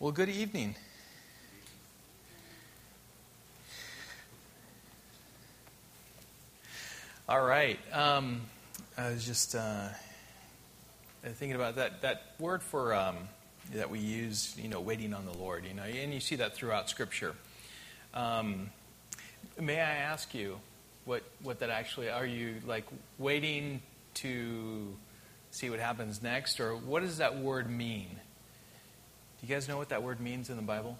Well, good evening. All right. Um, I was just uh, thinking about that, that word for um, that we use, you know, waiting on the Lord, you know, and you see that throughout Scripture. Um, may I ask you what, what that actually, are you like waiting to see what happens next, or what does that word mean? Do you guys know what that word means in the Bible?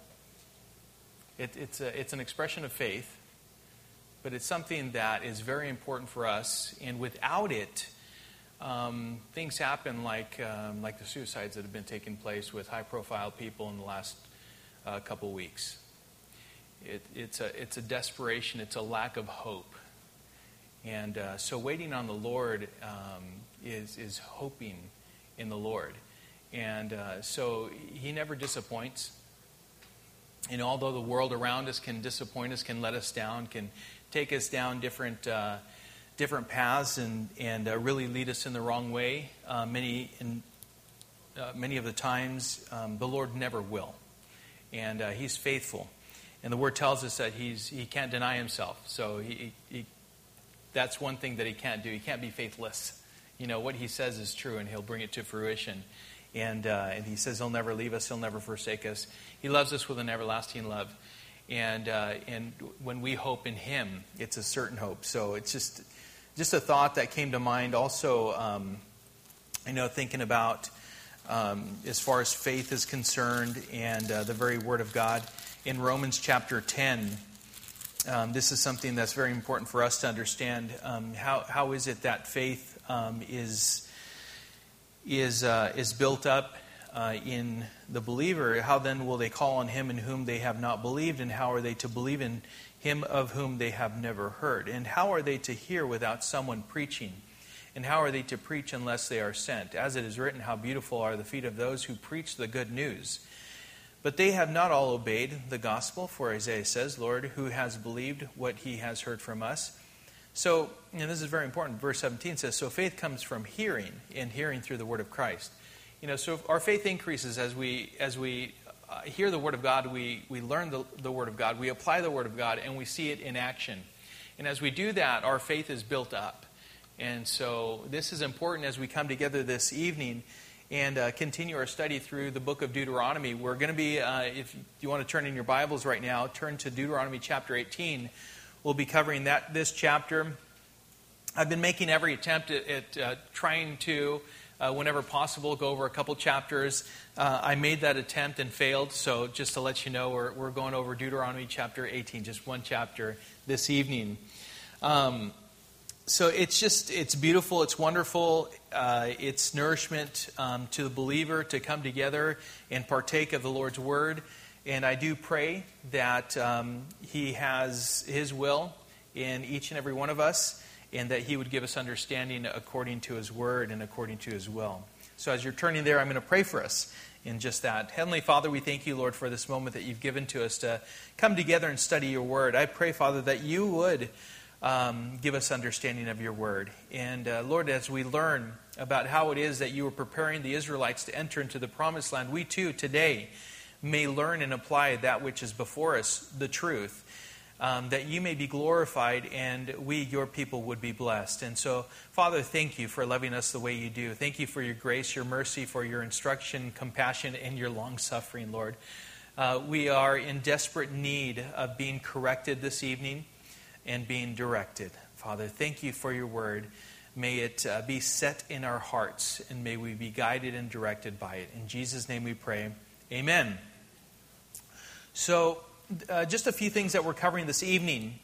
It, it's, a, it's an expression of faith, but it's something that is very important for us. And without it, um, things happen like, um, like the suicides that have been taking place with high profile people in the last uh, couple weeks. It, it's, a, it's a desperation, it's a lack of hope. And uh, so waiting on the Lord um, is, is hoping in the Lord. And uh, so he never disappoints. And although the world around us can disappoint us, can let us down, can take us down different, uh, different paths and, and uh, really lead us in the wrong way, uh, many, in, uh, many of the times, um, the Lord never will. And uh, he's faithful. And the word tells us that he's, he can't deny himself. So he, he, that's one thing that he can't do. He can't be faithless. You know, what he says is true, and he'll bring it to fruition. And, uh, and he says he'll never leave us, he'll never forsake us. He loves us with an everlasting love. And, uh, and when we hope in him, it's a certain hope. So it's just, just a thought that came to mind. Also, um, I know thinking about um, as far as faith is concerned and uh, the very Word of God. In Romans chapter 10, um, this is something that's very important for us to understand. Um, how, how is it that faith um, is is, uh, is built up uh, in the believer, how then will they call on him in whom they have not believed? And how are they to believe in him of whom they have never heard? And how are they to hear without someone preaching? And how are they to preach unless they are sent? As it is written, How beautiful are the feet of those who preach the good news. But they have not all obeyed the gospel, for Isaiah says, Lord, who has believed what he has heard from us? So, and this is very important. Verse 17 says, So faith comes from hearing, and hearing through the word of Christ. You know, so our faith increases as we, as we uh, hear the word of God, we, we learn the, the word of God, we apply the word of God, and we see it in action. And as we do that, our faith is built up. And so this is important as we come together this evening and uh, continue our study through the book of Deuteronomy. We're going to be, uh, if you want to turn in your Bibles right now, turn to Deuteronomy chapter 18. We'll be covering that this chapter. I've been making every attempt at, at uh, trying to, uh, whenever possible, go over a couple chapters. Uh, I made that attempt and failed, so just to let you know, we're, we're going over Deuteronomy chapter 18, just one chapter this evening. Um, so it's just, it's beautiful, it's wonderful, uh, it's nourishment um, to the believer to come together and partake of the Lord's Word. And I do pray that um, He has His will in each and every one of us, and that He would give us understanding according to His word and according to His will. So as you're turning there, I'm going to pray for us in just that. Heavenly Father, we thank you, Lord, for this moment that you've given to us to come together and study your word. I pray, Father, that you would um, give us understanding of your word. And uh, Lord, as we learn about how it is that you were preparing the Israelites to enter into the promised land, we too today may learn and apply that which is before us, the truth, um, that you may be glorified and we, your people, would be blessed. And so, Father, thank you for loving us the way you do. Thank you for your grace, your mercy, for your instruction, compassion, and your long suffering, Lord. Uh, we are in desperate need of being corrected this evening and being directed. Father, thank you for your word. May it uh, be set in our hearts and may we be guided and directed by it. In Jesus' name we pray. Amen. So, uh, just a few things that we're covering this evening.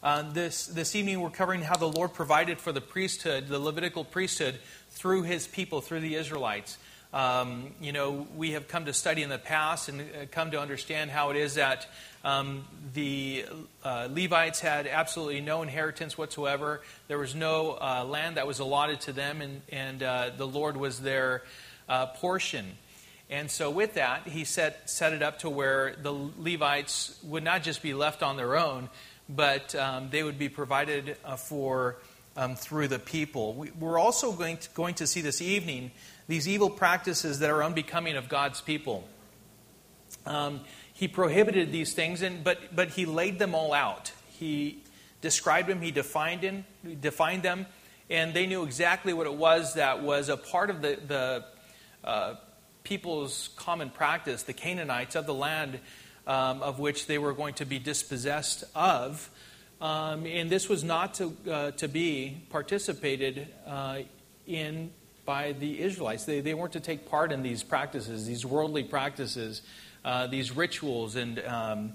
Uh, this, this evening, we're covering how the Lord provided for the priesthood, the Levitical priesthood, through his people, through the Israelites. Um, you know, we have come to study in the past and uh, come to understand how it is that um, the uh, Levites had absolutely no inheritance whatsoever. There was no uh, land that was allotted to them, and, and uh, the Lord was their uh, portion. And so, with that, he set, set it up to where the Levites would not just be left on their own, but um, they would be provided uh, for um, through the people. We, are also going to, going to see this evening these evil practices that are unbecoming of God's people. um, he prohibited these things, and, but, but he laid them all out. He described them, he defined, in, defined them, and they knew exactly what it was that was a part of the, the uh, people's common practice, the Canaanites of the land um, of which they were going to be dispossessed of. Um, and this was not to, uh, to be participated uh, in by the Israelites. They, they weren't to take part in these practices, these worldly practices, uh, these rituals, and, um,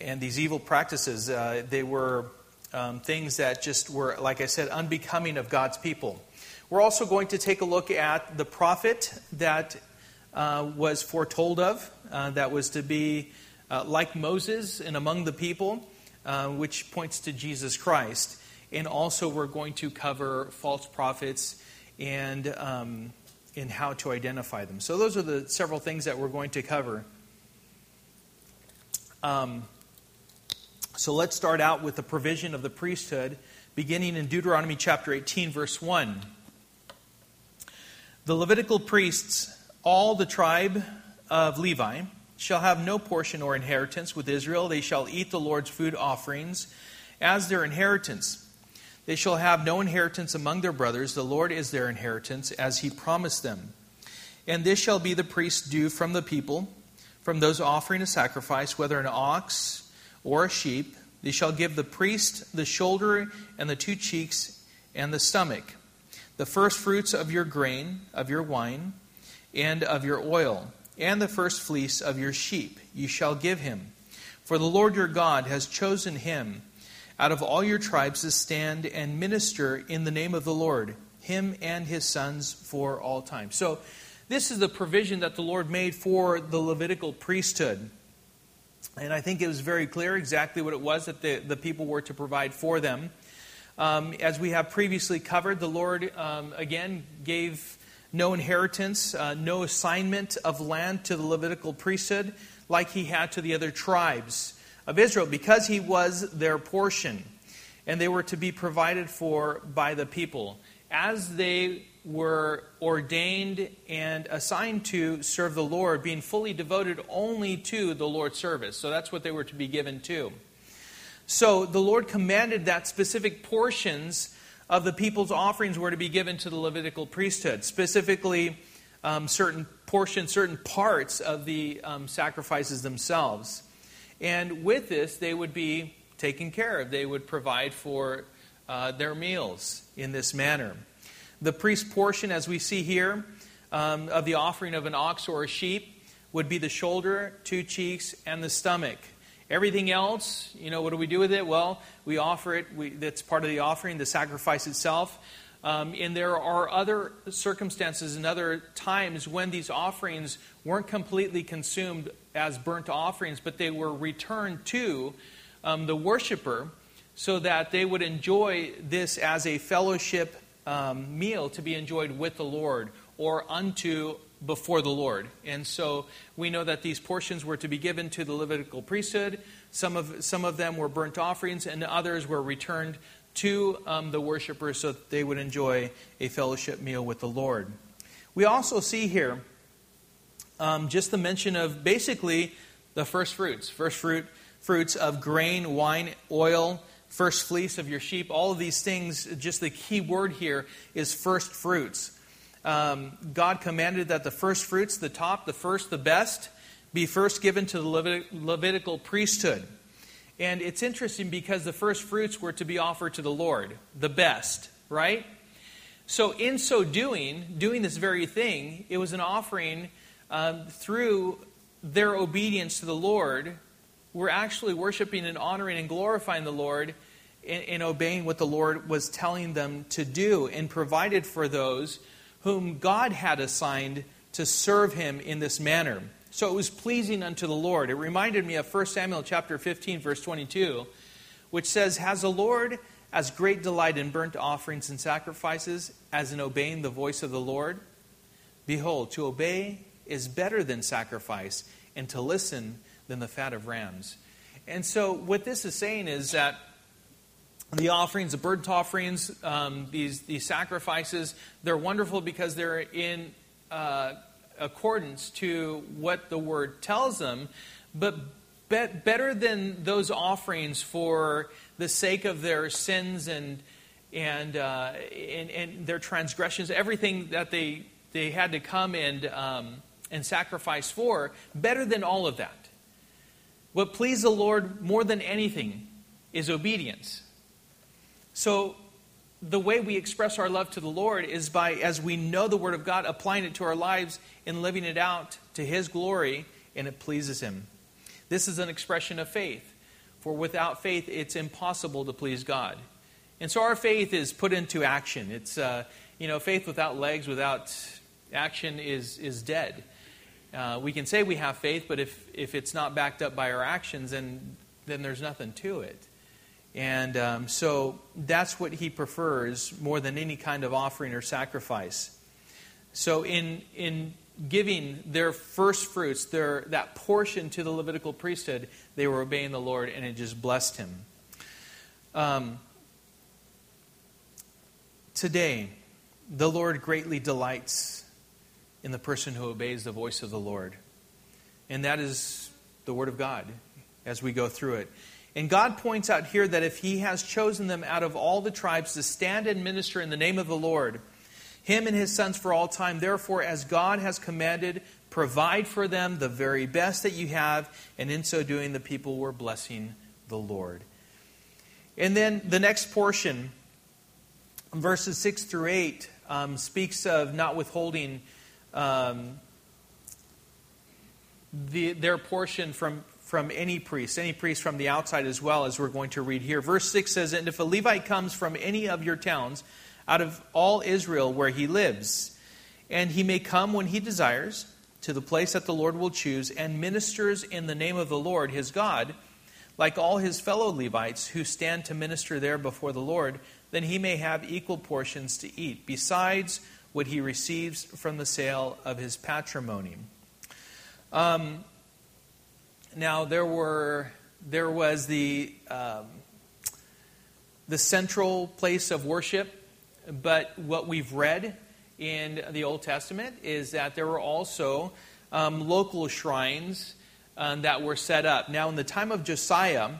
and these evil practices. Uh, they were um, things that just were, like I said, unbecoming of God's people. We're also going to take a look at the prophet that uh, was foretold of, uh, that was to be uh, like Moses and among the people, uh, which points to Jesus Christ. And also, we're going to cover false prophets and, um, and how to identify them. So, those are the several things that we're going to cover. Um, so, let's start out with the provision of the priesthood, beginning in Deuteronomy chapter 18, verse 1. The Levitical priests, all the tribe of Levi, shall have no portion or inheritance with Israel. They shall eat the Lord's food offerings as their inheritance. They shall have no inheritance among their brothers. The Lord is their inheritance, as he promised them. And this shall be the priest's due from the people, from those offering a sacrifice, whether an ox or a sheep. They shall give the priest the shoulder and the two cheeks and the stomach, the first fruits of your grain, of your wine, and of your oil and the first fleece of your sheep you shall give him. For the Lord your God has chosen him out of all your tribes to stand and minister in the name of the Lord, him and his sons for all time. So, this is the provision that the Lord made for the Levitical priesthood. And I think it was very clear exactly what it was that the, the people were to provide for them. Um, as we have previously covered, the Lord um, again gave no inheritance, uh, no assignment of land to the Levitical priesthood like he had to the other tribes of Israel because he was their portion. And they were to be provided for by the people as they were ordained and assigned to serve the Lord, being fully devoted only to the Lord's service. So that's what they were to be given to. So the Lord commanded that specific portions of the people's offerings were to be given to the Levitical priesthood, specifically um, certain portions, certain parts of the um, sacrifices themselves. And with this, they would be taken care of. They would provide for uh, their meals in this manner. The priest portion, as we see here, um, of the offering of an ox or a sheep would be the shoulder, two cheeks, and the stomach. Everything else, you know, what do we do with it? Well, we offer it. We, that's part of the offering, the sacrifice itself. Um, and there are other circumstances and other times when these offerings weren't completely consumed as burnt offerings, but they were returned to um, the worshiper so that they would enjoy this as a fellowship um, meal to be enjoyed with the Lord or unto before the Lord. And so we know that these portions were to be given to the Levitical priesthood. Some of, some of them were burnt offerings, and others were returned to um, the worshippers so that they would enjoy a fellowship meal with the Lord. We also see here um, just the mention of basically the first fruits, first fruit, fruits of grain, wine, oil, first fleece of your sheep. All of these things, just the key word here is first fruits um, God commanded that the first fruits, the top, the first, the best, be first given to the Levit- Levitical priesthood. And it's interesting because the first fruits were to be offered to the Lord, the best, right? So, in so doing, doing this very thing, it was an offering um, through their obedience to the Lord. We're actually worshiping and honoring and glorifying the Lord in, in obeying what the Lord was telling them to do and provided for those whom God had assigned to serve him in this manner. So it was pleasing unto the Lord. It reminded me of 1 Samuel chapter 15 verse 22, which says, "Has the Lord as great delight in burnt offerings and sacrifices as in obeying the voice of the Lord? Behold, to obey is better than sacrifice, and to listen than the fat of rams." And so what this is saying is that the offerings, the burnt offerings, um, these, these sacrifices, they're wonderful because they're in uh, accordance to what the word tells them, but better than those offerings for the sake of their sins and and, uh, and, and their transgressions, everything that they they had to come and um, and sacrifice for, better than all of that. What pleased the Lord more than anything is obedience. So the way we express our love to the Lord is by, as we know the Word of God, applying it to our lives and living it out to His glory, and it pleases Him. This is an expression of faith. For without faith, it's impossible to please God. And so our faith is put into action. It's, uh, you know, faith without legs, without action is, is dead. Uh, we can say we have faith, but if, if it's not backed up by our actions, then, then there's nothing to it. And um, so that's what he prefers more than any kind of offering or sacrifice. So in, in giving their first fruits, their, that portion to the Levitical priesthood, they were obeying the Lord and it just blessed him. Um, today, the Lord greatly delights in the person who obeys the voice of the Lord. And that is the Word of God as we go through it. And God points out here that if He has chosen them out of all the tribes to stand and minister in the name of the Lord, Him and His sons for all time, therefore, as God has commanded, provide for them the very best that you have, and in so doing, the people were blessing the Lord. And then the next portion, verses 6 through 8, um, speaks of not withholding um, the, their portion from, from any priest, any priest from the outside as well, as we're going to read here. Verse 6 says, And if a Levite comes from any of your towns, out of all Israel where he lives, and he may come when he desires to the place that the Lord will choose, and ministers in the name of the Lord his God, like all his fellow Levites who stand to minister there before the Lord, then he may have equal portions to eat, besides what he receives from the sale of his patrimony. Um, now there were there was the um, the central place of worship, but what we've read in the Old Testament is that there were also um, local shrines um, that were set up. Now, in the time of Josiah,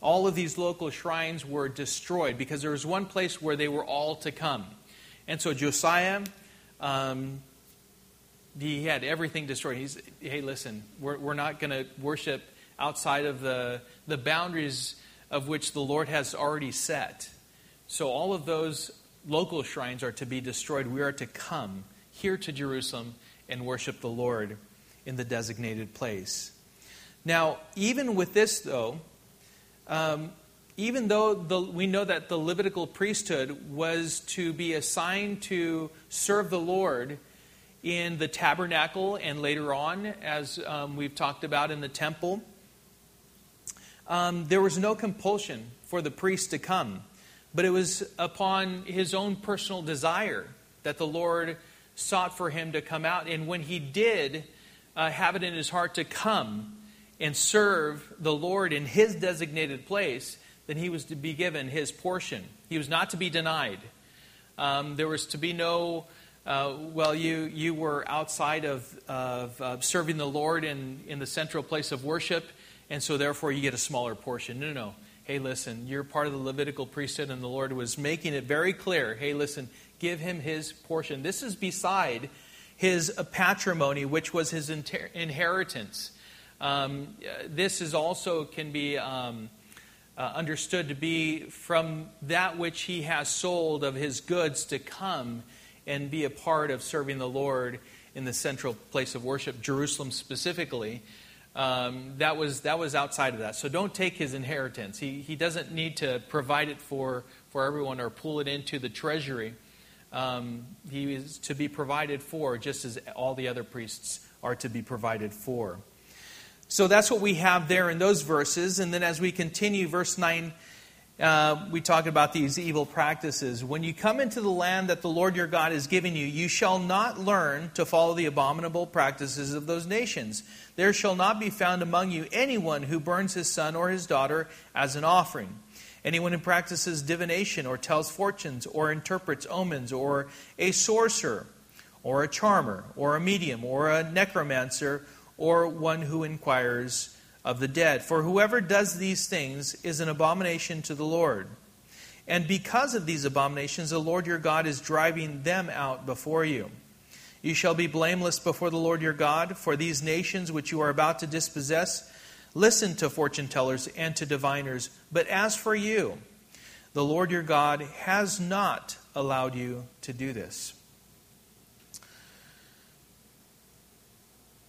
all of these local shrines were destroyed because there was one place where they were all to come. And so Josiah, um, he had everything destroyed. He's, hey, listen, we're, we're not going to worship outside of the, the boundaries of which the Lord has already set. So all of those local shrines are to be destroyed. We are to come here to Jerusalem and worship the Lord in the designated place. Now, even with this, though, um, even though the, we know that the Levitical priesthood was to be assigned to serve the Lord in the tabernacle and later on, as um, we've talked about in the temple, um, there was no compulsion for the priest to come. But it was upon his own personal desire that the Lord sought for him to come out. And when he did uh, have it in his heart to come and serve the Lord in his designated place, then he was to be given his portion. He was not to be denied. Um, there was to be no, uh, well, you, you were outside of, of uh, serving the Lord in, in the central place of worship, and so therefore you get a smaller portion. No, no, no. Hey, listen, you're part of the Levitical priesthood, and the Lord was making it very clear. Hey, listen, give him his portion. This is beside his patrimony, which was his inter- inheritance. Um, this is also can be um, uh, understood to be from that which he has sold of his goods to come and be a part of serving the Lord in the central place of worship, Jerusalem specifically. Um, that was that was outside of that. So don't take his inheritance. He he doesn't need to provide it for for everyone or pull it into the treasury. Um, he is to be provided for, just as all the other priests are to be provided for. So that's what we have there in those verses. And then as we continue, verse 9, uh, we talk about these evil practices. When you come into the land that the Lord your God is giving you, you shall not learn to follow the abominable practices of those nations. There shall not be found among you anyone who burns his son or his daughter as an offering. Anyone who practices divination or tells fortunes or interprets omens or a sorcerer or a charmer, or a medium, or a necromancer, or one who inquires of the dead. For whoever does these things is an abomination to the Lord. And because of these abominations, the Lord your God is driving them out before you. You shall be blameless before the Lord your God, for these nations which you are about to dispossess listen to fortune tellers and to diviners. But as for you, the Lord your God has not allowed you to do this.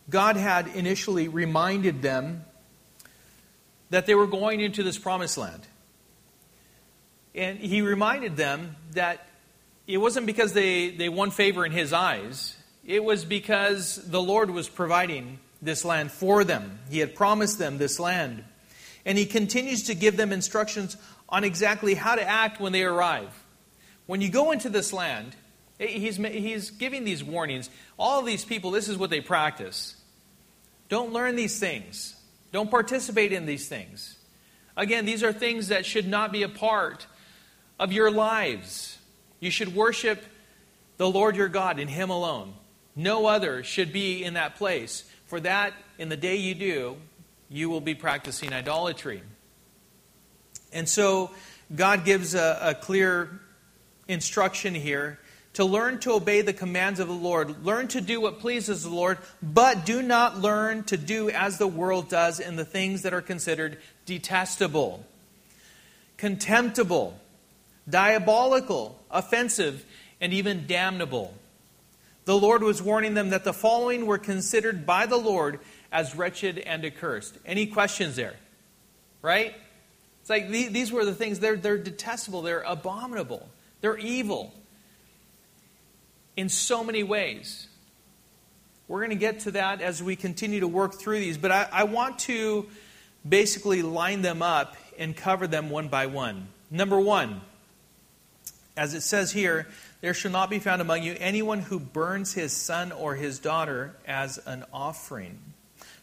God had initially reminded them that they were going into this promised land. And he reminded them that it wasn't because they, they won favor in his eyes, it was because the Lord was providing this land for them. He had promised them this land. And he continues to give them instructions on exactly how to act when they arrive. When you go into this land, eh, he's, he's giving these warnings. All these people, this is what they practice. Don't learn these things. Don't participate in these things. Again, these are things that should not be a part of your lives. You should worship the Lord your God in Him alone. No other should be in that place. For that, in the day you do, you will be practicing idolatry. And so, God gives a, a clear instruction here to learn to obey the commands of the Lord. Learn to do what pleases the Lord, but do not learn to do as the world does in the things that are considered detestable, contemptible, diabolical, offensive, and even damnable. The Lord was warning them that the following were considered by the Lord as wretched and accursed. Any questions there? Right? It's like these were the things, they're, they're detestable, they're abominable, they're evil in so many ways. We're going to get to that as we continue to work through these, but I, I want to basically line them up and cover them one by one. Number one, as it says here, there shall not be found among you anyone who burns his son or his daughter as an offering.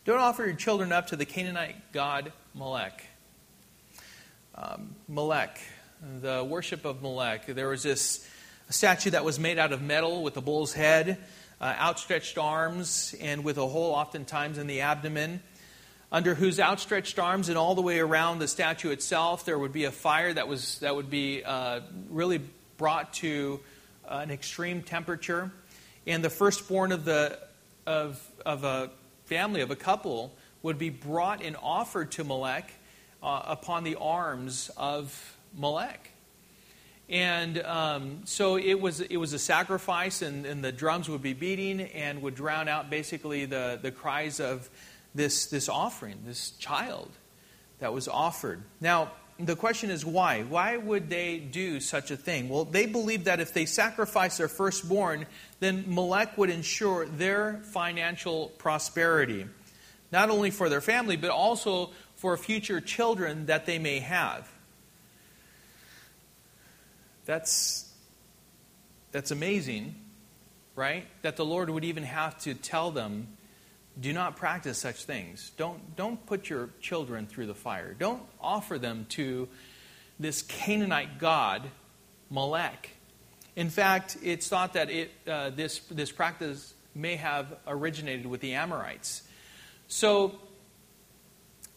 Don't offer your children up to the Canaanite god Molech. Um, Molech, the worship of Molech. There was this a statue that was made out of metal with a bull's head, uh, outstretched arms, and with a hole oftentimes in the abdomen, under whose outstretched arms and all the way around the statue itself there would be a fire that, was, that would be uh, really brought to uh, an extreme temperature. And the firstborn of, the, of, of a family, of a couple, would be brought and offered to Molech uh, upon the arms of Molech. And um, so it was, it was a sacrifice, and, and, the drums would be beating and would drown out basically the, the cries of this, this offering, this child that was offered. Now, the question is why? Why would they do such a thing? Well, they believed that if they sacrificed their firstborn, then Molech would ensure their financial prosperity, not only for their family, but also for future children that they may have. That's, that's amazing, right? That the Lord would even have to tell them, do not practice such things. Don't, don't put your children through the fire. Don't offer them to this Canaanite god, Molech. In fact, it's thought that it, uh, this, this practice may have originated with the Amorites. So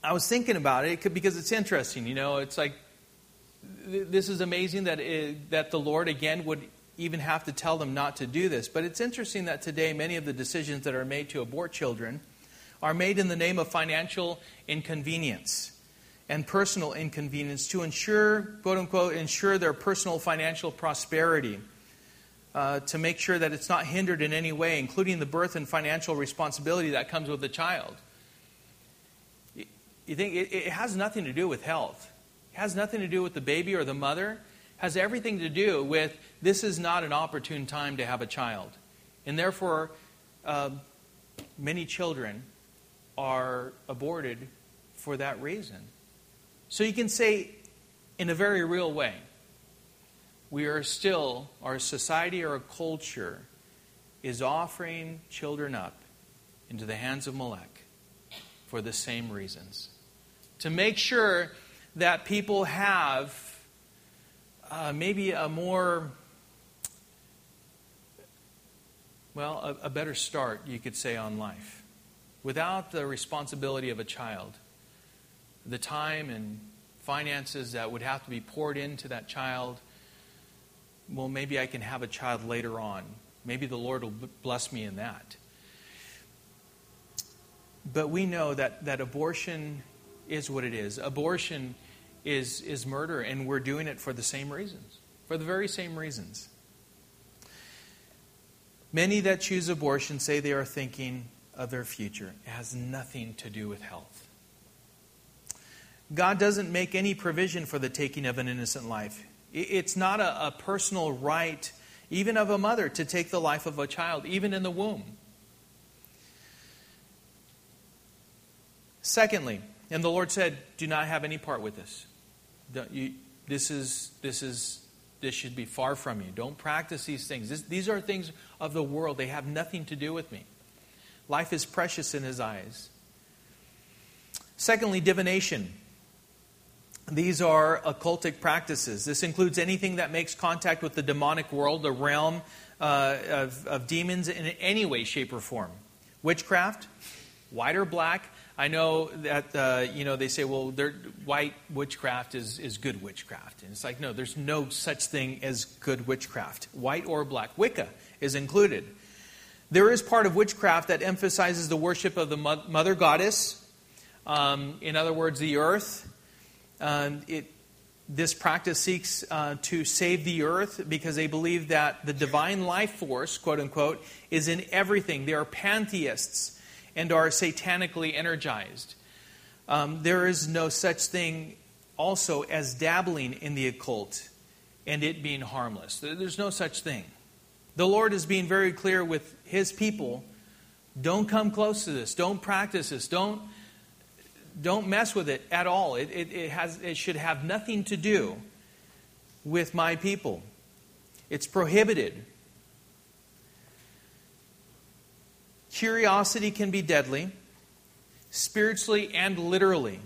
I was thinking about it because it's interesting. You know, it's like this is amazing that, it, that the Lord, again, would even have to tell them not to do this. But it's interesting that today many of the decisions that are made to abort children are made in the name of financial inconvenience and personal inconvenience to ensure, quote unquote, ensure their personal financial prosperity. Uh, to make sure that it's not hindered in any way, including the birth and financial responsibility that comes with the child. You think it, it has nothing to do with health has nothing to do with the baby or the mother, has everything to do with this is not an opportune time to have a child. And therefore, uh, many children are aborted for that reason. So you can say, in a very real way, we are still, our society or our culture is offering children up into the hands of Molech for the same reasons. To make sure that people have uh, maybe a more well, a, a better start, you could say, on life. Without the responsibility of a child, the time and finances that would have to be poured into that child, well, maybe I can have a child later on. Maybe the Lord will bless me in that. But we know that, that abortion is what it is. Abortion is, is murder, and we're doing it for the same reasons, for the very same reasons. Many that choose abortion say they are thinking of their future. It has nothing to do with health. God doesn't make any provision for the taking of an innocent life. It's not a, a, personal right, even of a mother, to take the life of a child, even in the womb. Secondly, and the Lord said, Do not have any part with this. You, this, is, this is this should be far from you. Don't practice these things. This, these are things of the world, they have nothing to do with me. Life is precious in his eyes. Secondly, divination. These are occultic practices. This includes anything that makes contact with the demonic world, the realm uh, of, of demons in any way, shape, or form. Witchcraft, white or black, I know that uh, you know they say, well, white witchcraft is, is good witchcraft, and it's like no, there's no such thing as good witchcraft, white or black. Wicca is included. There is part of witchcraft that emphasizes the worship of the mother goddess. Um, in other words, the earth. Um, it, this practice seeks uh, to save the earth because they believe that the divine life force, quote unquote, is in everything. They are pantheists and are satanically energized. Um, there is no such thing also as dabbling in the occult and it being harmless. There's no such thing. The Lord is being very clear with his people don't come close to this, don't practice this, don't, don't mess with it at all. It, it, it, has, it should have nothing to do with my people. It's prohibited. Curiosity can be deadly, spiritually and literally,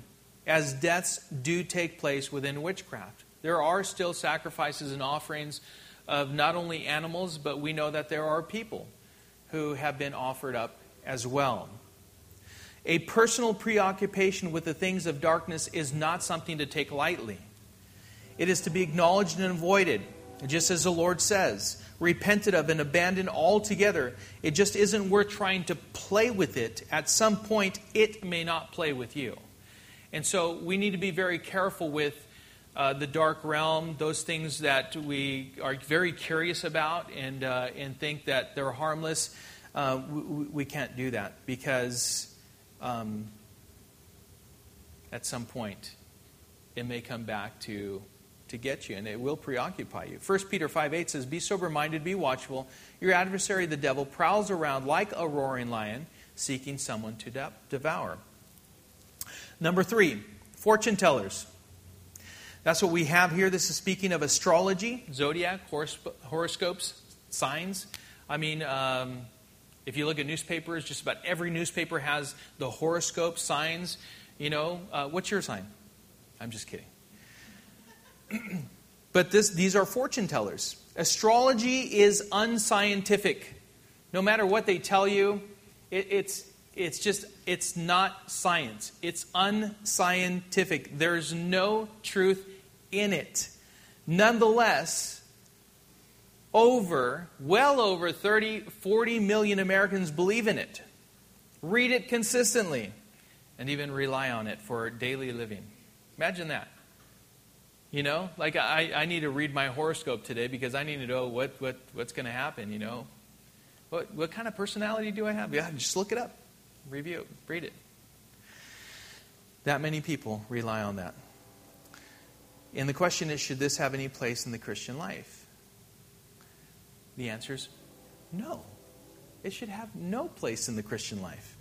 as deaths do take place within witchcraft. There are still sacrifices and offerings of not only animals, but we know that there are people who have been offered up as well. A personal preoccupation with the things of darkness is not something to take lightly. It is to be acknowledged and avoided, just as the Lord says repented of and abandoned altogether. It just isn't worth trying to play with it. At some point, it may not play with you. And so we need to be very careful with uh, the dark realm, those things that we are very curious about and, uh, and think that they're harmless. Uh, we, we, can't do that because um, at some point it may come back to to get you, and it will preoccupy you. 1 Peter 5 8 says, Be sober minded, be watchful. Your adversary, the devil, prowls around like a roaring lion, seeking someone to de- devour. Number three, fortune tellers. That's what we have here. This is speaking of astrology, zodiac, horoscopes, signs. I mean, um, if you look at newspapers, just about every newspaper has the horoscope signs. You know, uh, what's your sign? I'm just kidding. but this, these are fortune tellers. Astrology is unscientific. No matter what they tell you, it, it's, it's just, it's not science. It's unscientific. There's no truth in it. Nonetheless, over, well over 30, 40 million Americans believe in it, read it consistently, and even rely on it for daily living. Imagine that. You know, like I, I need to read my horoscope today because I need to know what, what, what's going to happen, you know. What, what kind of personality do I have? Yeah, just look it up, review, it, read it. That many people rely on that. And the question is should this have any place in the Christian life? The answer is no. It should have no place in the Christian life.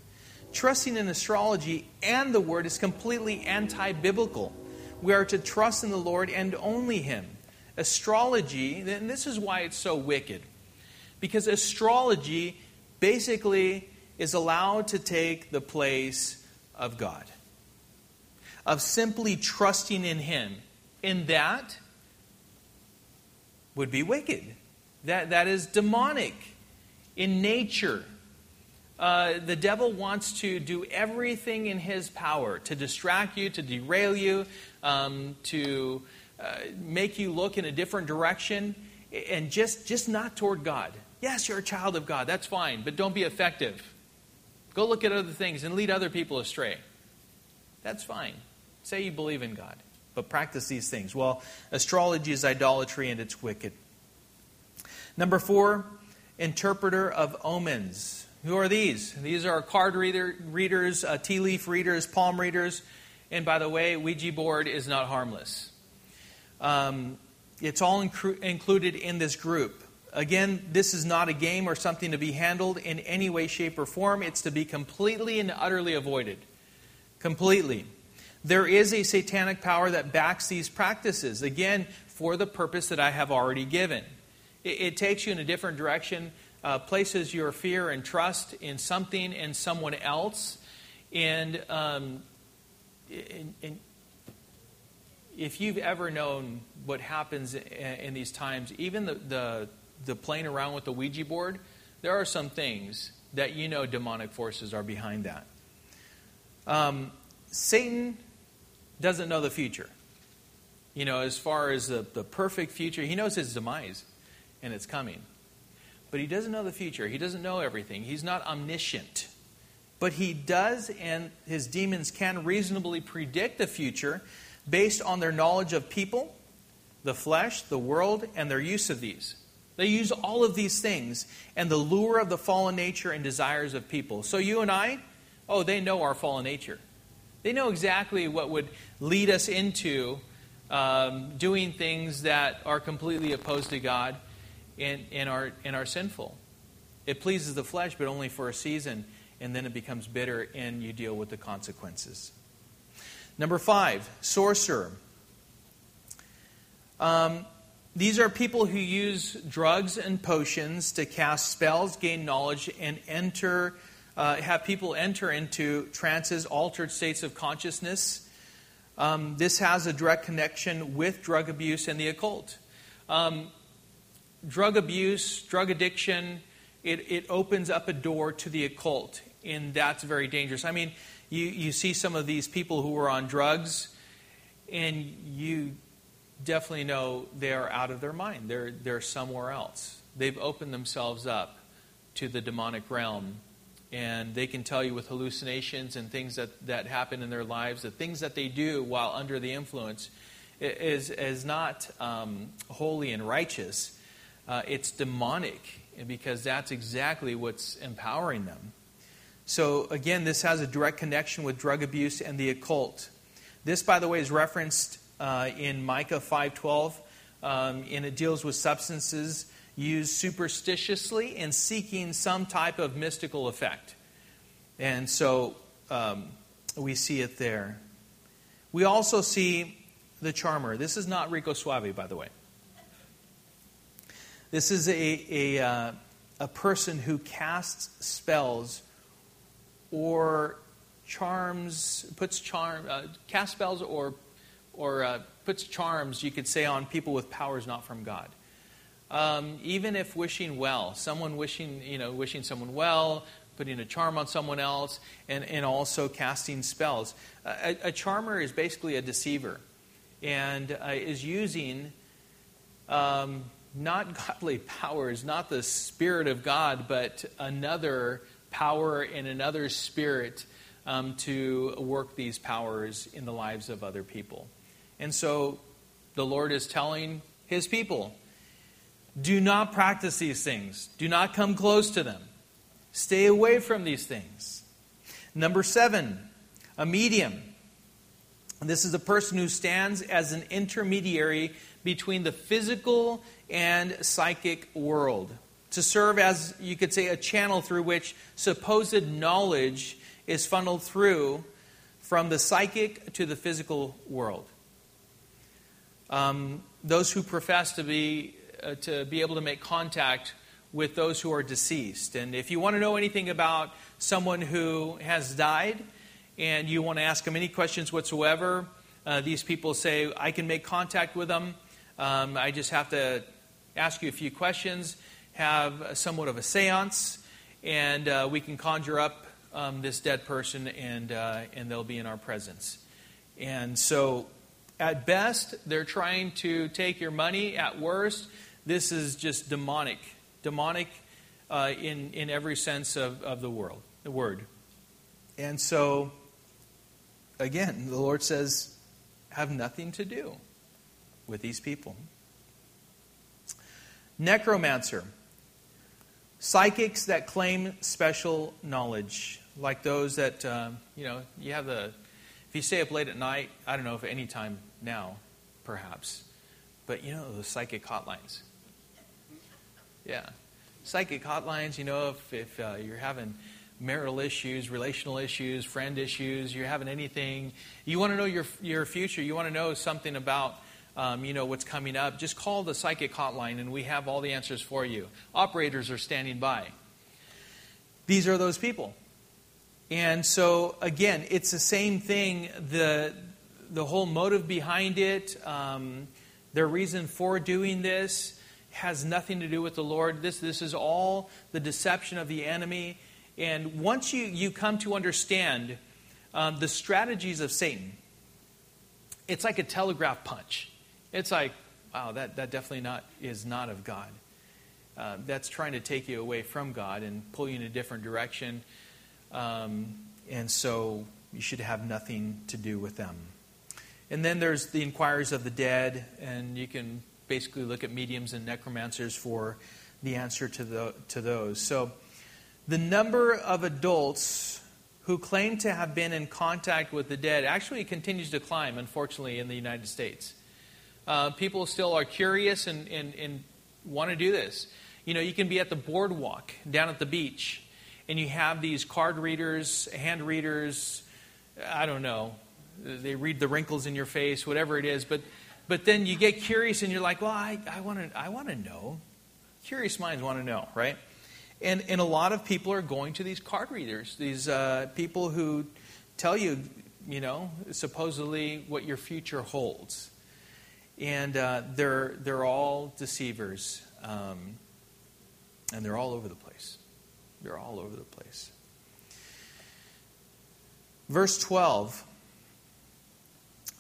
Trusting in astrology and the Word is completely anti biblical. We are to trust in the Lord and only Him. Astrology, and this is why it's so wicked, because astrology basically is allowed to take the place of God, of simply trusting in Him. In that would be wicked. That, that is demonic. In nature, uh, the devil wants to do everything in his power to distract you, to derail you, um, to uh, make you look in a different direction, and just, just not toward God. Yes, you're a child of God. That's fine, but don't be effective. Go look at other things and lead other people astray. That's fine. Say you believe in God, but practice these things. Well, astrology is idolatry and it's wicked. Number four, interpreter of omens. Who are these? These are card reader, readers, uh, tea leaf readers, palm readers. And by the way, Ouija board is not harmless. Um, it's all incru- included in this group. Again, this is not a game or something to be handled in any way, shape, or form. It's to be completely and utterly avoided. Completely. There is a satanic power that backs these practices, again, for the purpose that I have already given. It, it takes you in a different direction uh, places your fear and trust in something and someone else. And, um, in, in, if you've ever known what happens in, in these times, even the, the, the, playing around with the Ouija board, there are some things that you know demonic forces are behind that. Um, Satan doesn't know the future. You know, as far as the, the perfect future, he knows his demise and it's coming. But he doesn't know the future. He doesn't know everything. He's not omniscient. But he does, and his demons can reasonably predict the future based on their knowledge of people, the flesh, the world, and their use of these. They use all of these things and the lure of the fallen nature and desires of people. So you and I, oh, they know our fallen nature. They know exactly what would lead us into um, doing things that are completely opposed to God and, and, are, and are sinful. It pleases the flesh, but only for a season, and then it becomes bitter, and you deal with the consequences. Number five, sorcerer. Um, these are people who use drugs and potions to cast spells, gain knowledge, and enter, uh, have people enter into trances, altered states of consciousness. Um, this has a direct connection with drug abuse and the occult. Um, drug abuse, drug addiction, it, it opens up a door to the occult, and that's very dangerous. I mean, you, you see some of these people who are on drugs, and you definitely know they are out of their mind. They're, they're somewhere else. They've opened themselves up to the demonic realm. And they can tell you with hallucinations and things that, that happen in their lives, the things that they do while under the influence is, is not um, holy and righteous uh, it's demonic because that's exactly what's empowering them. So, again, this has a direct connection with drug abuse and the occult. This, by the way, is referenced uh, in Micah 5.12, um, and it deals with substances used superstitiously and seeking some type of mystical effect. And so um, we see it there. We also see the charmer. This is not Rico Suave, by the way. This is a, a, uh, a person who casts spells or charms, puts charm, uh, casts spells or, or uh, puts charms, you could say, on people with powers not from God. Um, even if wishing well, someone wishing, you know, wishing someone well, putting a charm on someone else, and, and also casting spells. A, a charmer is basically a deceiver and uh, is using um, not godly powers, not the Spirit of God, but another power and another spirit um, to work these powers in the lives of other people. And so the Lord is telling his people do not practice these things, do not come close to them, stay away from these things. Number seven, a medium. This is a person who stands as an intermediary between the physical and psychic world to serve as, you could say, a channel through which supposed knowledge is funneled through from the psychic to the physical world. Um, those who profess to be, uh, to be able to make contact with those who are deceased. And if you want to know anything about someone who has died and you want to ask them any questions whatsoever, uh, these people say, I can make contact with them. Um, I just have to ask you a few questions, have somewhat of a seance, and uh, we can conjure up um, this dead person, and, uh, and they'll be in our presence. And so, at best, they're trying to take your money. At worst, this is just demonic. Demonic uh, in, in every sense of, of the world, the word. And so, again, the Lord says, have nothing to do with these people. Necromancer. Psychics that claim special knowledge, like those that, uh, you know, you have the, if you stay up late at night, I don't know if any time now, perhaps, but you know, those psychic hotlines. Yeah. Psychic hotlines, you know, if, if uh, you're having marital issues, relational issues, friend issues, you're having anything, you want to know your, your future, you want to know something about, um, you know, what's coming up, just call the psychic hotline and we have all the answers for you. Operators are standing by. These are those people. And so, again, it's the same thing. The, the whole motive behind it, um, their reason for doing this, has nothing to do with the Lord. This, this is all the deception of the enemy. And once you, you come to understand um, the strategies of Satan, it's like a telegraph punch. It's like, wow, that, that definitely not, is not of God. Uh, that's trying to take you away from God and pull you in a different direction. Um, and so you should have nothing to do with them. And then there's the inquirers of the dead, and you can basically look at mediums and necromancers for the answer to, the, to those. So the number of adults who claim to have been in contact with the dead actually continues to climb, unfortunately, in the United States. Uh, people still are curious and, and, and want to do this. You know, you can be at the boardwalk down at the beach, and you have these card readers, hand readers, I don't know, they read the wrinkles in your face, whatever it is, but, but then you get curious and you're like, well, I, I want to I wanna know. Curious minds want to know, right? And, and a lot of people are going to these card readers, these uh, people who tell you, you know, supposedly what your future holds. And uh, they're, they're all deceivers. Um, and they're all over the place. They're all over the place. Verse 12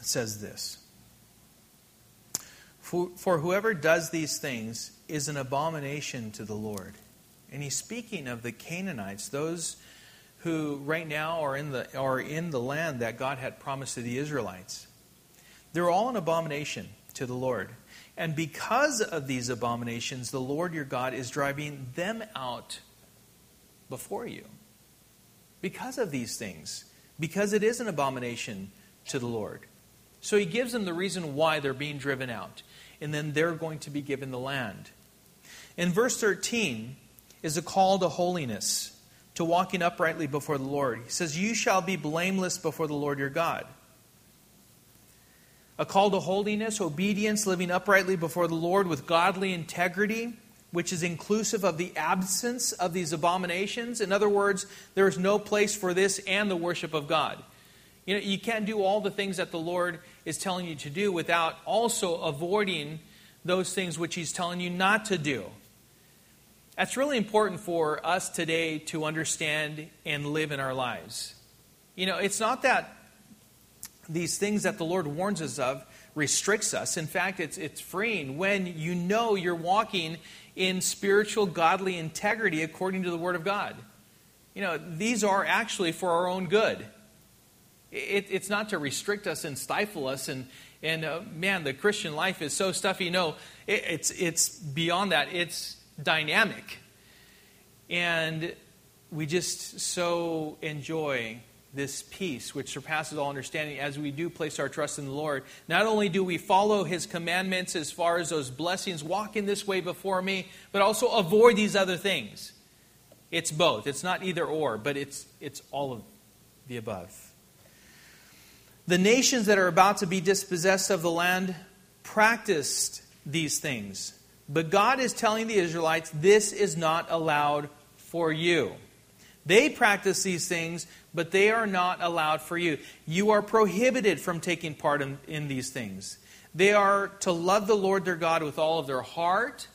says this For, for whoever does these things is an abomination to the Lord and he's speaking of the Canaanites, those who right now are in the, are in the land that God had promised to the Israelites. They're all an abomination to the Lord. And because of these abominations, the Lord your God is driving them out before you. Because of these things. Because it is an abomination to the Lord. So he gives them the reason why they're being driven out. And then they're going to be given the land. In verse 13, is a call to holiness, to walking uprightly before the Lord. He says, You shall be blameless before the Lord your God. A call to holiness, obedience, living uprightly before the Lord with godly integrity, which is inclusive of the absence of these abominations. In other words, there is no place for this and the worship of God. You know, you can't do all the things that the Lord is telling you to do without also avoiding those things which He's telling you not to do. That's really important for us today to understand and live in our lives. You know, it's not that these things that the Lord warns us of restricts us. In fact, it's, it's freeing when you know you're walking in spiritual, godly integrity according to the Word of God. You know, these are actually for our own good. It, it's not to restrict us and stifle us. And, and uh, man, the Christian life is so stuffy. No, it, it's, it's beyond that. It's dynamic. And we just so enjoy this peace which surpasses all understanding as we do place our trust in the Lord. Not only do we follow his commandments as far as those blessings, walk in this way before me, but also avoid these other things. It's both. It's not either or, but it's, it's all of the above. The nations that are about to be dispossessed of the land practiced these things. But God is telling the Israelites, this is not allowed for you. They practice these things, but they are not allowed for you. You are prohibited from taking part in, in these things. They are to love the Lord their God with all of their heart,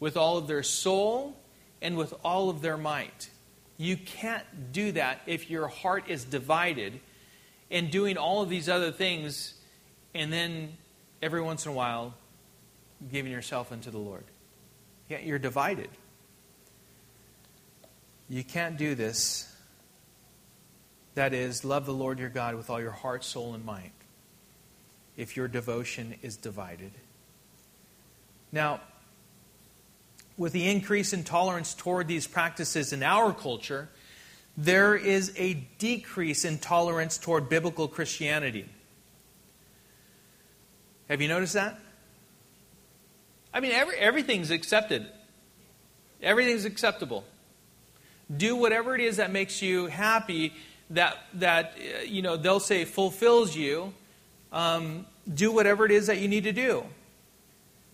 with all of their soul and with all of their might. You can't do that if your heart is divided and doing all of these other things and then every once in a while giving yourself unto the Lord. Yeah, you're divided. You can't do this. That is, love the Lord your God with all your heart, soul, and might if your devotion is divided. Now, with the increase in tolerance toward these practices in our culture, there is a decrease in tolerance toward biblical Christianity. Have you noticed that? I mean, every, everything's accepted. Everything's acceptable. Do whatever it is that makes you happy, that, that you know, they'll say fulfills you. Um, do whatever it is that you need to do.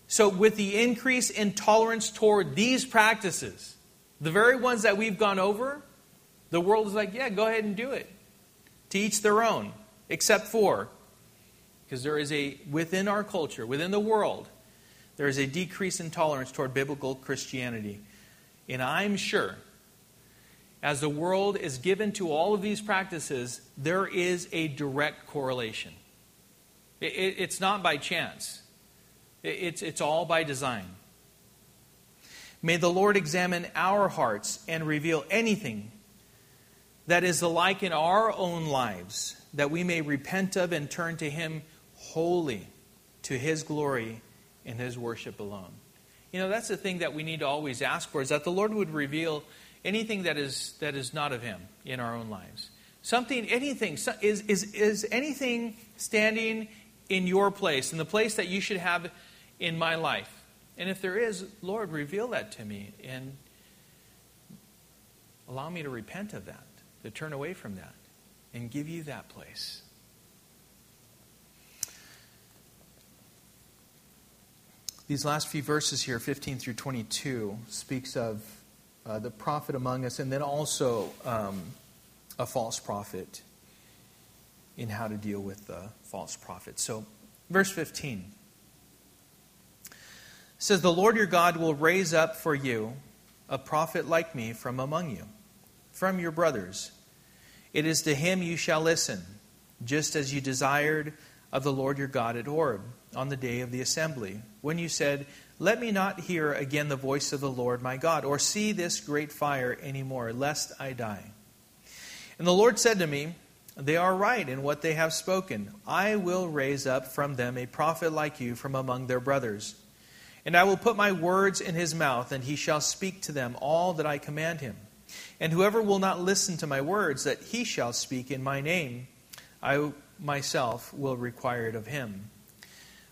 So, with the increase in tolerance toward these practices, the very ones that we've gone over, the world is like, yeah, go ahead and do it. To each their own, except for, because there is a, within our culture, within the world, there is a decrease in tolerance toward biblical Christianity. And I'm sure, as the world is given to all of these practices, there is a direct correlation. It, it, it's not by chance. It's, it's all by design. May the Lord examine our hearts and reveal anything that is alike in our own lives, that we may repent of and turn to Him wholly, to His glory and His worship alone. You know, that's the thing that we need to always ask for, is that the Lord would reveal anything that is, that is not of Him in our own lives. Something, anything, is, is, is anything standing in your place, in the place that you should have in my life? And if there is, Lord, reveal that to me and allow me to repent of that, to turn away from that, and give you that place. These last few verses here, 15 through 22, speaks of uh, the prophet among us and then also um, a false prophet in how to deal with the false prophet. So, verse 15 says, The Lord your God will raise up for you a prophet like me from among you, from your brothers. It is to him you shall listen, just as you desired of the Lord your God at Horeb on the day of the assembly, when you said, Let me not hear again the voice of the Lord my God, or see this great fire any more, lest I die. And the Lord said to me, They are right in what they have spoken. I will raise up from them a prophet like you from among their brothers. And I will put my words in his mouth, and he shall speak to them all that I command him. And whoever will not listen to my words that he shall speak in my name, I myself will require it of him.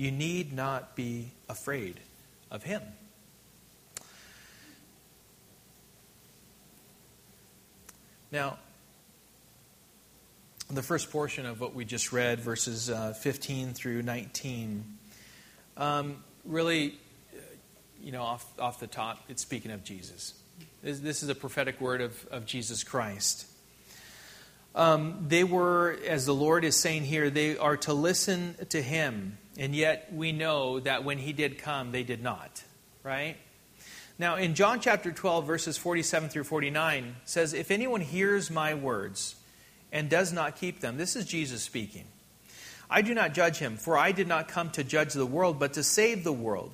You need not be afraid of him. Now, the first portion of what we just read, verses uh, 15 through 19, um, really you know, off, off the top, it's speaking of Jesus. This, this is a prophetic word of, of Jesus Christ. Um, they were, as the Lord is saying here, they are to listen to Him. And yet we know that when He did come, they did not. Right? Now, in John chapter 12, verses 47 through 49, says, If anyone hears my words and does not keep them, this is Jesus speaking. I do not judge him, for I did not come to judge the world, but to save the world.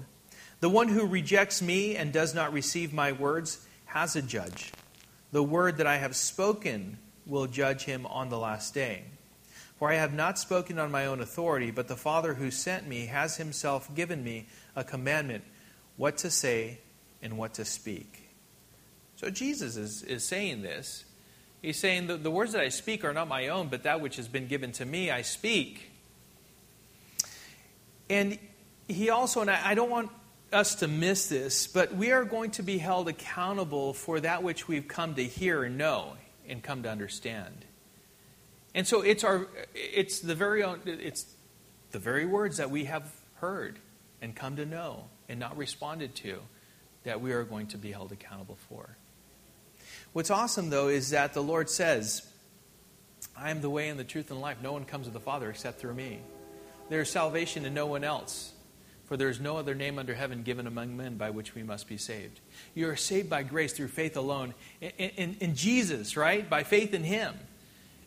The one who rejects me and does not receive my words has a judge. The word that I have spoken will judge him on the last day. For I have not spoken on my own authority, but the Father who sent me has himself given me a commandment what to say and what to speak. So Jesus is, is saying this. He's saying, the, the words that I speak are not my own, but that which has been given to me, I speak. And he also, and I, I don't want us to miss this, but we are going to be held accountable for that which we've come to hear and know and come to understand. And so it's our it's the very it's the very words that we have heard and come to know and not responded to that we are going to be held accountable for. What's awesome though is that the Lord says, I am the way and the truth and life. No one comes to the Father except through me. There is salvation in no one else. For there is no other name under heaven given among men by which we must be saved. You are saved by grace through faith alone in, in, in, Jesus, right? By faith in Him.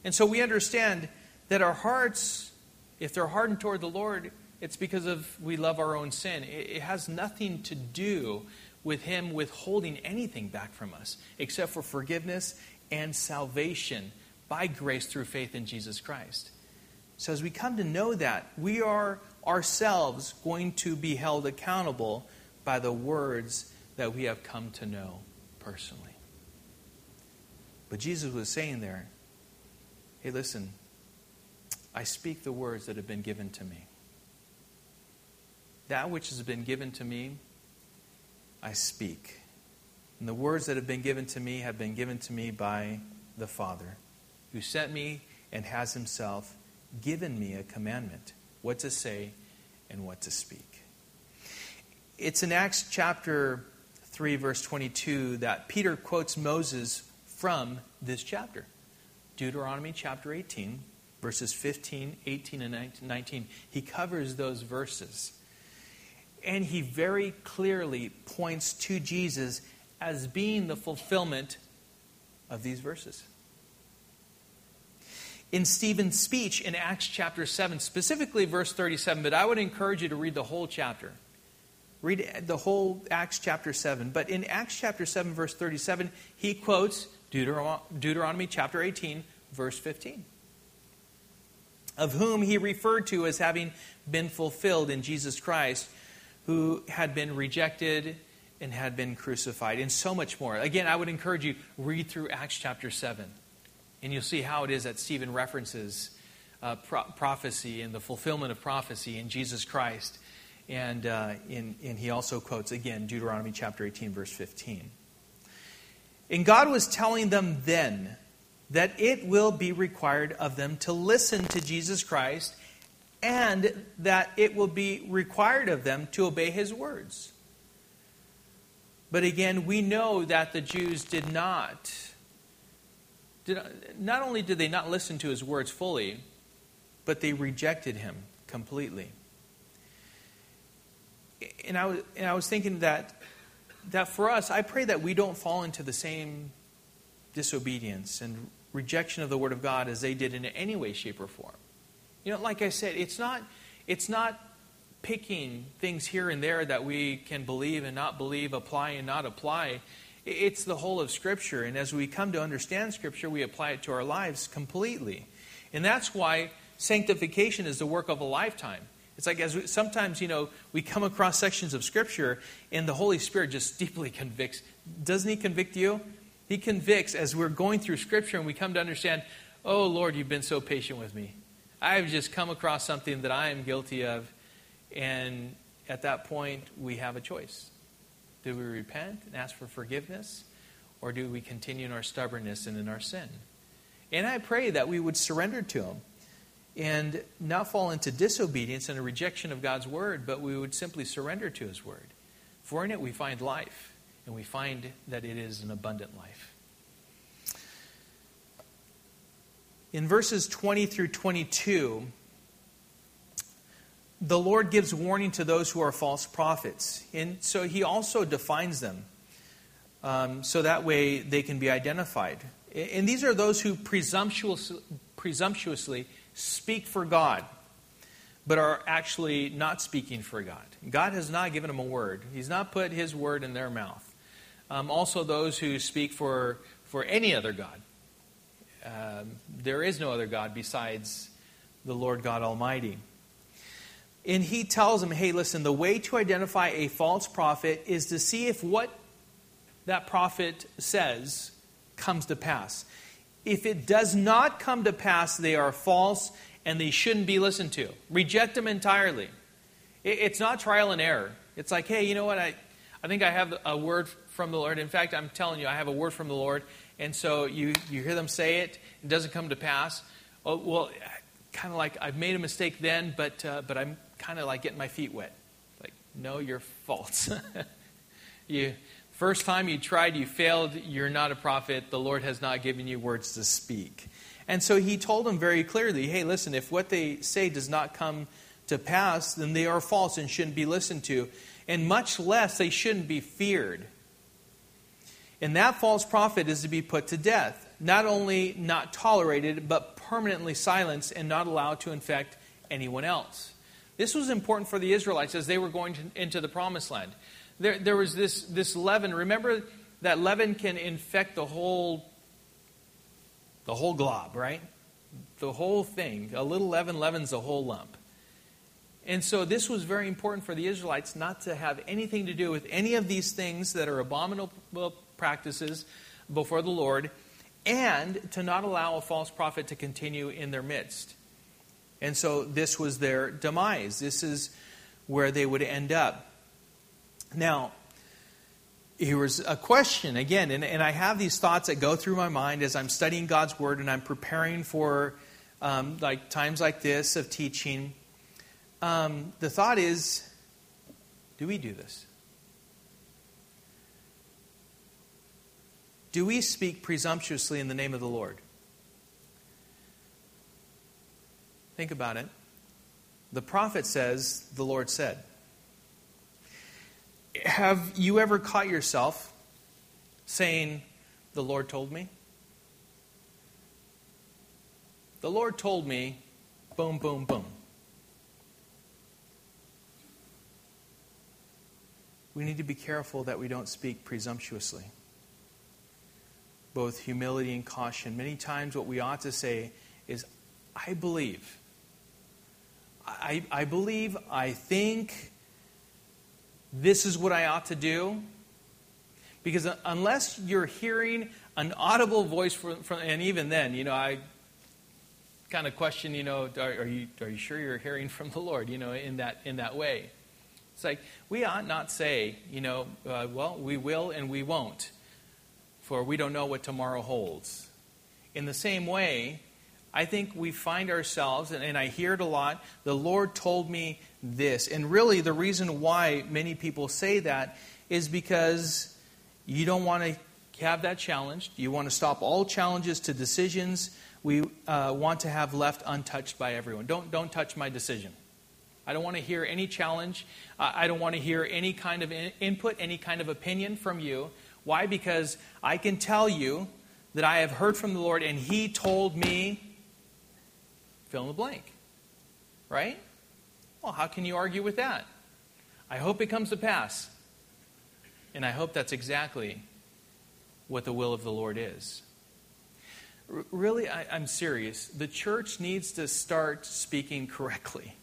And so we understand that our hearts, if they're hardened toward the Lord, it's because of we love our own sin. It, it has nothing to do with Him withholding anything back from us except for forgiveness and salvation by grace through faith in Jesus Christ. So as we come to know that, we are ourselves going to be held accountable by the words that we have come to know personally. But Jesus was saying there, hey, listen, I speak the words that have been given to me. That which has been given to me, I speak. And the words that have been given to me have been given to me by the Father, who sent me and has himself given me a commandment what to say and what to speak. It's in Acts chapter 3, verse 22, that Peter quotes Moses from this chapter. Deuteronomy chapter 18, verses 15, 18, and 19. He covers those verses. And he very clearly points to Jesus as being the fulfillment of these verses in Stephen's speech in Acts chapter 7, specifically verse 37, but I would encourage you to read the whole chapter. Read the whole Acts chapter 7. But in Acts chapter 7, verse 37, he quotes Deuteronomy chapter 18, verse 15, of whom he referred to as having been fulfilled in Jesus Christ, who had been rejected and had been crucified, and so much more. Again, I would encourage you, read through Acts chapter 7. And you'll see how it is that Stephen references uh, pro- prophecy and the fulfillment of prophecy in Jesus Christ. And, uh, in, and he also quotes, again, Deuteronomy chapter 18, verse 15. And God was telling them then that it will be required of them to listen to Jesus Christ and that it will be required of them to obey his words. But again, we know that the Jews did not not only did they not listen to his words fully, but they rejected him completely. And I was, and I was thinking that, that for us, I pray that we don't fall into the same disobedience and rejection of the Word of God as they did in any way, shape, or form. You know, like I said, it's not, it's not picking things here and there that we can believe and not believe, apply and not apply. It's the whole of Scripture. And as we come to understand Scripture, we apply it to our lives completely. And that's why sanctification is the work of a lifetime. It's like as we, sometimes, you know, we come across sections of Scripture and the Holy Spirit just deeply convicts. Doesn't He convict you? He convicts as we're going through Scripture and we come to understand, oh, Lord, you've been so patient with me. I've just come across something that I am guilty of. And at that point, we have a choice. Do we repent and ask for forgiveness? Or do we continue in our stubbornness and in our sin? And I pray that we would surrender to Him and not fall into disobedience and a rejection of God's Word, but we would simply surrender to His Word. For in it we find life, and we find that it is an abundant life. In verses 20 through 22, the Lord gives warning to those who are false prophets. And so he also defines them um, so that way they can be identified. And these are those who presumptuous, presumptuously speak for God, but are actually not speaking for God. God has not given them a word, He's not put His word in their mouth. Um, also, those who speak for, for any other God. Um, there is no other God besides the Lord God Almighty. And he tells them, hey, listen, the way to identify a false prophet is to see if what that prophet says comes to pass. If it does not come to pass, they are false and they shouldn't be listened to. Reject them entirely. It's not trial and error. It's like, hey, you know what? I, I think I have a word from the Lord. In fact, I'm telling you, I have a word from the Lord. And so you, you hear them say it, it doesn't come to pass. Oh, well, kind of like I've made a mistake then, but, uh, but I'm kind of like getting my feet wet. Like, no, you're false. you, first time you tried, you failed, you're not a prophet. The Lord has not given you words to speak. And so he told them very clearly hey, listen, if what they say does not come to pass, then they are false and shouldn't be listened to. And much less, they shouldn't be feared. And that false prophet is to be put to death. Not only not tolerated, but permanently silenced and not allowed to infect anyone else. This was important for the Israelites as they were going to, into the promised land. There, there was this, this leaven. Remember that leaven can infect the whole, the whole glob, right? The whole thing. A little leaven leavens a whole lump. And so this was very important for the Israelites not to have anything to do with any of these things that are abominable practices before the Lord, and to not allow a false prophet to continue in their midst. And so this was their demise. This is where they would end up. Now, here was a question again, and, and I have these thoughts that go through my mind as I'm studying God's Word and I'm preparing for um, like times like this of teaching um, the thought is do we do this? Do we speak presumptuously in the name of the Lord? Think about it. The prophet says, the Lord said. Have you ever caught yourself saying, the Lord told me? The Lord told me, boom, boom, boom. we need to be careful that we don't speak presumptuously. Both humility and caution. Many times, what we ought to say is, I believe. I, I believe, I think, this is what I ought to do. Because unless you're hearing an audible voice from, from and even then, you know, I kind of question, you know, are, are, you, are you sure you're hearing from the Lord, you know, in that, in that way? It's like, we ought not say, you know, uh, well, we will and we won't, for we don't know what tomorrow holds. In the same way, I think we find ourselves, and, I hear it a lot, the Lord told me this. And really, the reason why many people say that is because you don't want to have that challenged. You want to stop all challenges to decisions we uh, want to have left untouched by everyone. Don't, don't touch my decision. I don't want to hear any challenge. I don't want to hear any kind of input, any kind of opinion from you. Why? Because I can tell you that I have heard from the Lord and He told me, fill in the blank. Right? Well, how can you argue with that? I hope it comes to pass. And I hope that's exactly what the will of the Lord is. R- really, I, I'm serious. The church needs to start speaking correctly.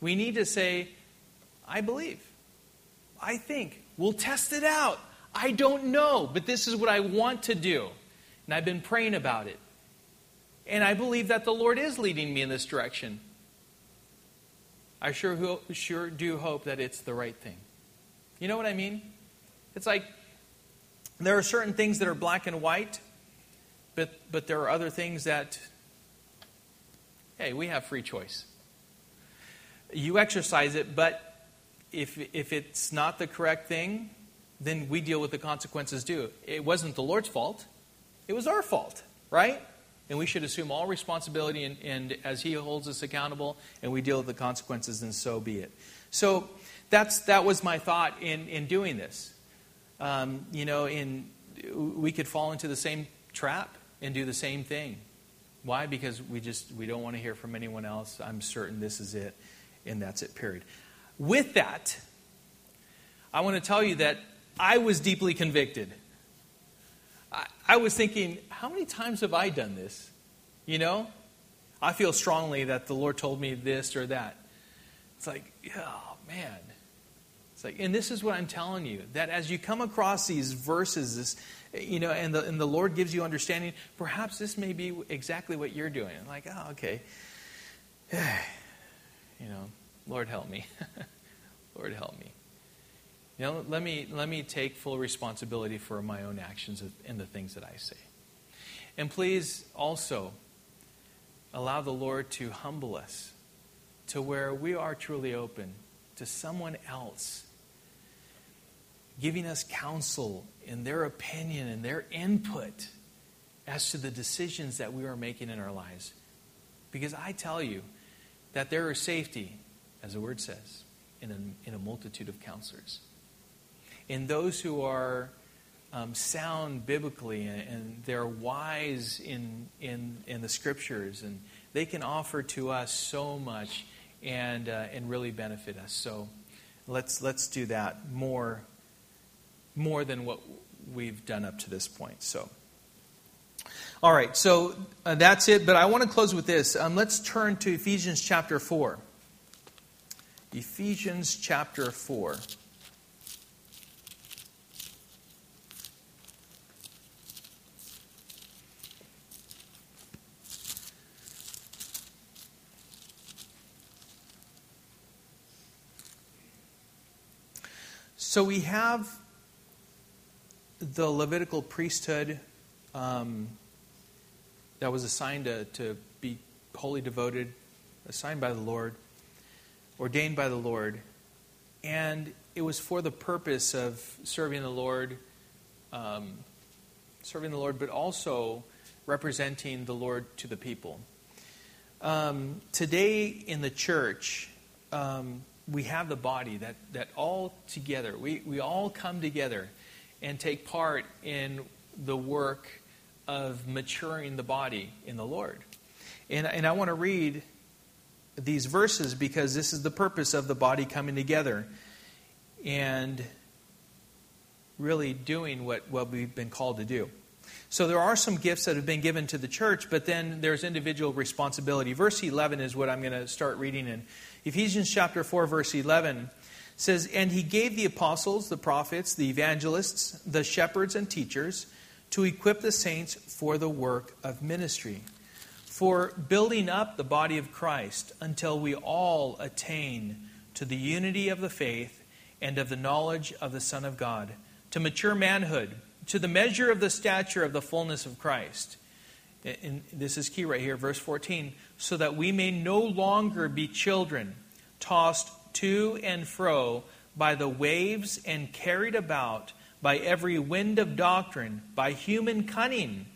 We need to say, I believe. I think. We'll test it out. I don't know, but this is what I want to do. And I've been praying about it. And I believe that the Lord is leading me in this direction. I sure, ho- sure do hope that it's the right thing. You know what I mean? It's like there are certain things that are black and white, but, but there are other things that, hey, we have free choice you exercise it, but if, if it's not the correct thing, then we deal with the consequences too. It wasn't the Lord's fault, it was our fault, right? And we should assume all responsibility and, and as He holds us accountable and we deal with the consequences, and so be it. So that's, that was my thought in, in doing this. Um, you know, in, we could fall into the same trap and do the same thing. Why? Because we just we don't want to hear from anyone else. I'm certain this is it and that's it, period. With that, I want to tell you that I was deeply convicted. I, I was thinking, how many times have I done this? You know? I feel strongly that the Lord told me this or that. It's like, oh, man. It's like, and this is what I'm telling you that as you come across these verses, this, you know, and the, and the Lord gives you understanding, perhaps this may be exactly what you're doing. I'm like, oh, okay. you know, Lord help me. Lord help me. You know, let me, let me take full responsibility for my own actions and the things that I say. And please also allow the Lord to humble us to where we are truly open to someone else giving us counsel in their opinion and their input as to the decisions that we are making in our lives. Because I tell you that there is safety, as the word says, in a, in a multitude of counselors. In those who are um, sound biblically and, and, they're wise in, in, in the scriptures, and they can offer to us so much and, uh, and really benefit us. So let's, let's do that more, more than what we've done up to this point. So. All right, so uh, that's it. But I want to close with this. Um, let's turn to Ephesians chapter 4. Ephesians chapter 4. So we have the Levitical priesthood um, that was assigned to, to be wholly devoted, assigned by the Lord ordained by the Lord, and it was for the purpose of serving the Lord, um, serving the Lord, but also representing the Lord to the people. Um, today in the church, um, we have the body that, that all together, we, we all come together and take part in the work of maturing the body in the Lord. And, and I want to read these verses because this is the purpose of the body coming together and really doing what, what we've been called to do. So there are some gifts that have been given to the church, but then there's individual responsibility. Verse 11 is what I'm going to start reading in. Ephesians chapter 4, verse 11 says, And he gave the apostles, the prophets, the evangelists, the shepherds, and teachers to equip the saints for the work of ministry for building up the body of Christ until we all attain to the unity of the faith and of the knowledge of the Son of God, to mature manhood, to the measure of the stature of the fullness of Christ. And this is key right here, verse 14. So that we may no longer be children, tossed to and fro by the waves and carried about by every wind of doctrine, by human cunning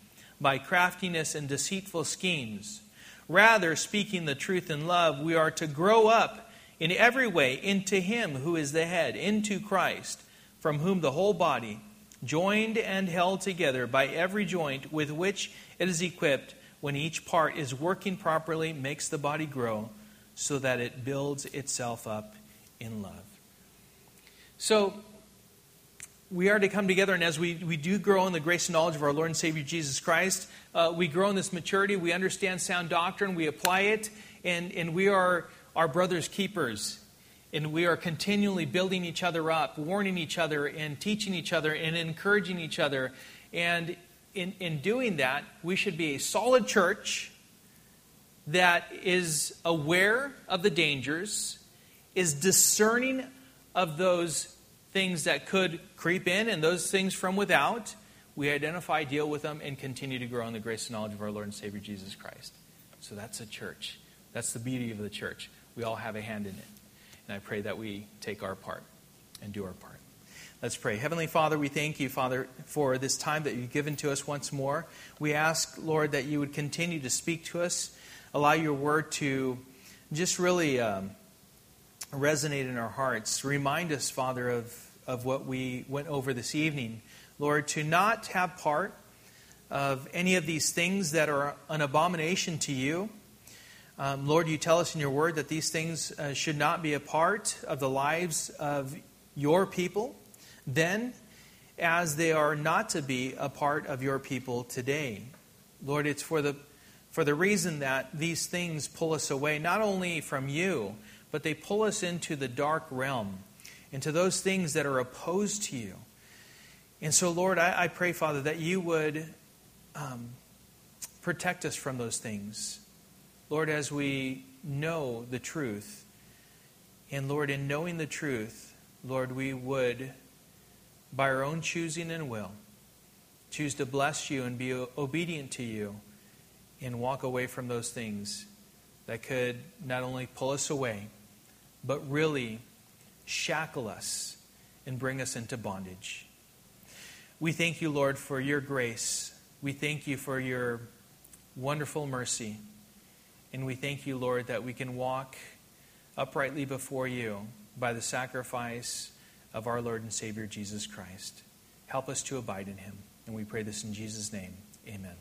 by craftiness and deceitful schemes. Rather, speaking the truth in love, we are to grow up in every way into Him who is the head, into Christ, from whom the whole body, joined and held together by every joint with which it is equipped, when each part is working properly, makes the body grow so that it builds itself up in love. So, we are to come together, and as we, we do grow in the grace and knowledge of our Lord and Savior Jesus Christ, uh, we grow in this maturity. We understand sound doctrine, we apply it, and, and we are our brother's keepers. And we are continually building each other up, warning each other, and teaching each other, and encouraging each other. And in, in doing that, we should be a solid church that is aware of the dangers, is discerning of those things that could creep in and those things from without, we identify, deal with them, and continue to grow in the grace and knowledge of our Lord and Savior Jesus Christ. So that's a church. That's the beauty of the church. We all have a hand in it. And I pray that we take our part and do our part. Let's pray. Heavenly Father, we thank you, Father, for this time that you've given to us once more. We ask, Lord, that you would continue to speak to us, allow your word to just really um, resonate in our hearts. Remind us, Father, of of what we went over this evening. Lord, to not have part of any of these things that are an abomination to you. Um, Lord, you tell us in your word that these things uh, should not be a part of the lives of your people then, as they are not to be a part of your people today. Lord, it's for the, for the reason that these things pull us away not only from you, but they pull us into the dark realm and to those things that are opposed to you. And so, Lord, I, I pray, Father, that you would um, protect us from those things. Lord, as we know the truth, and Lord, in knowing the truth, Lord, we would, by our own choosing and will, choose to bless you and be obedient to you and walk away from those things that could not only pull us away, but really shackle us and bring us into bondage. We thank you, Lord, for your grace. We thank you for your wonderful mercy. And we thank you, Lord, that we can walk uprightly before you by the sacrifice of our Lord and Savior Jesus Christ. Help us to abide in him. And we pray this in Jesus' name. Amen.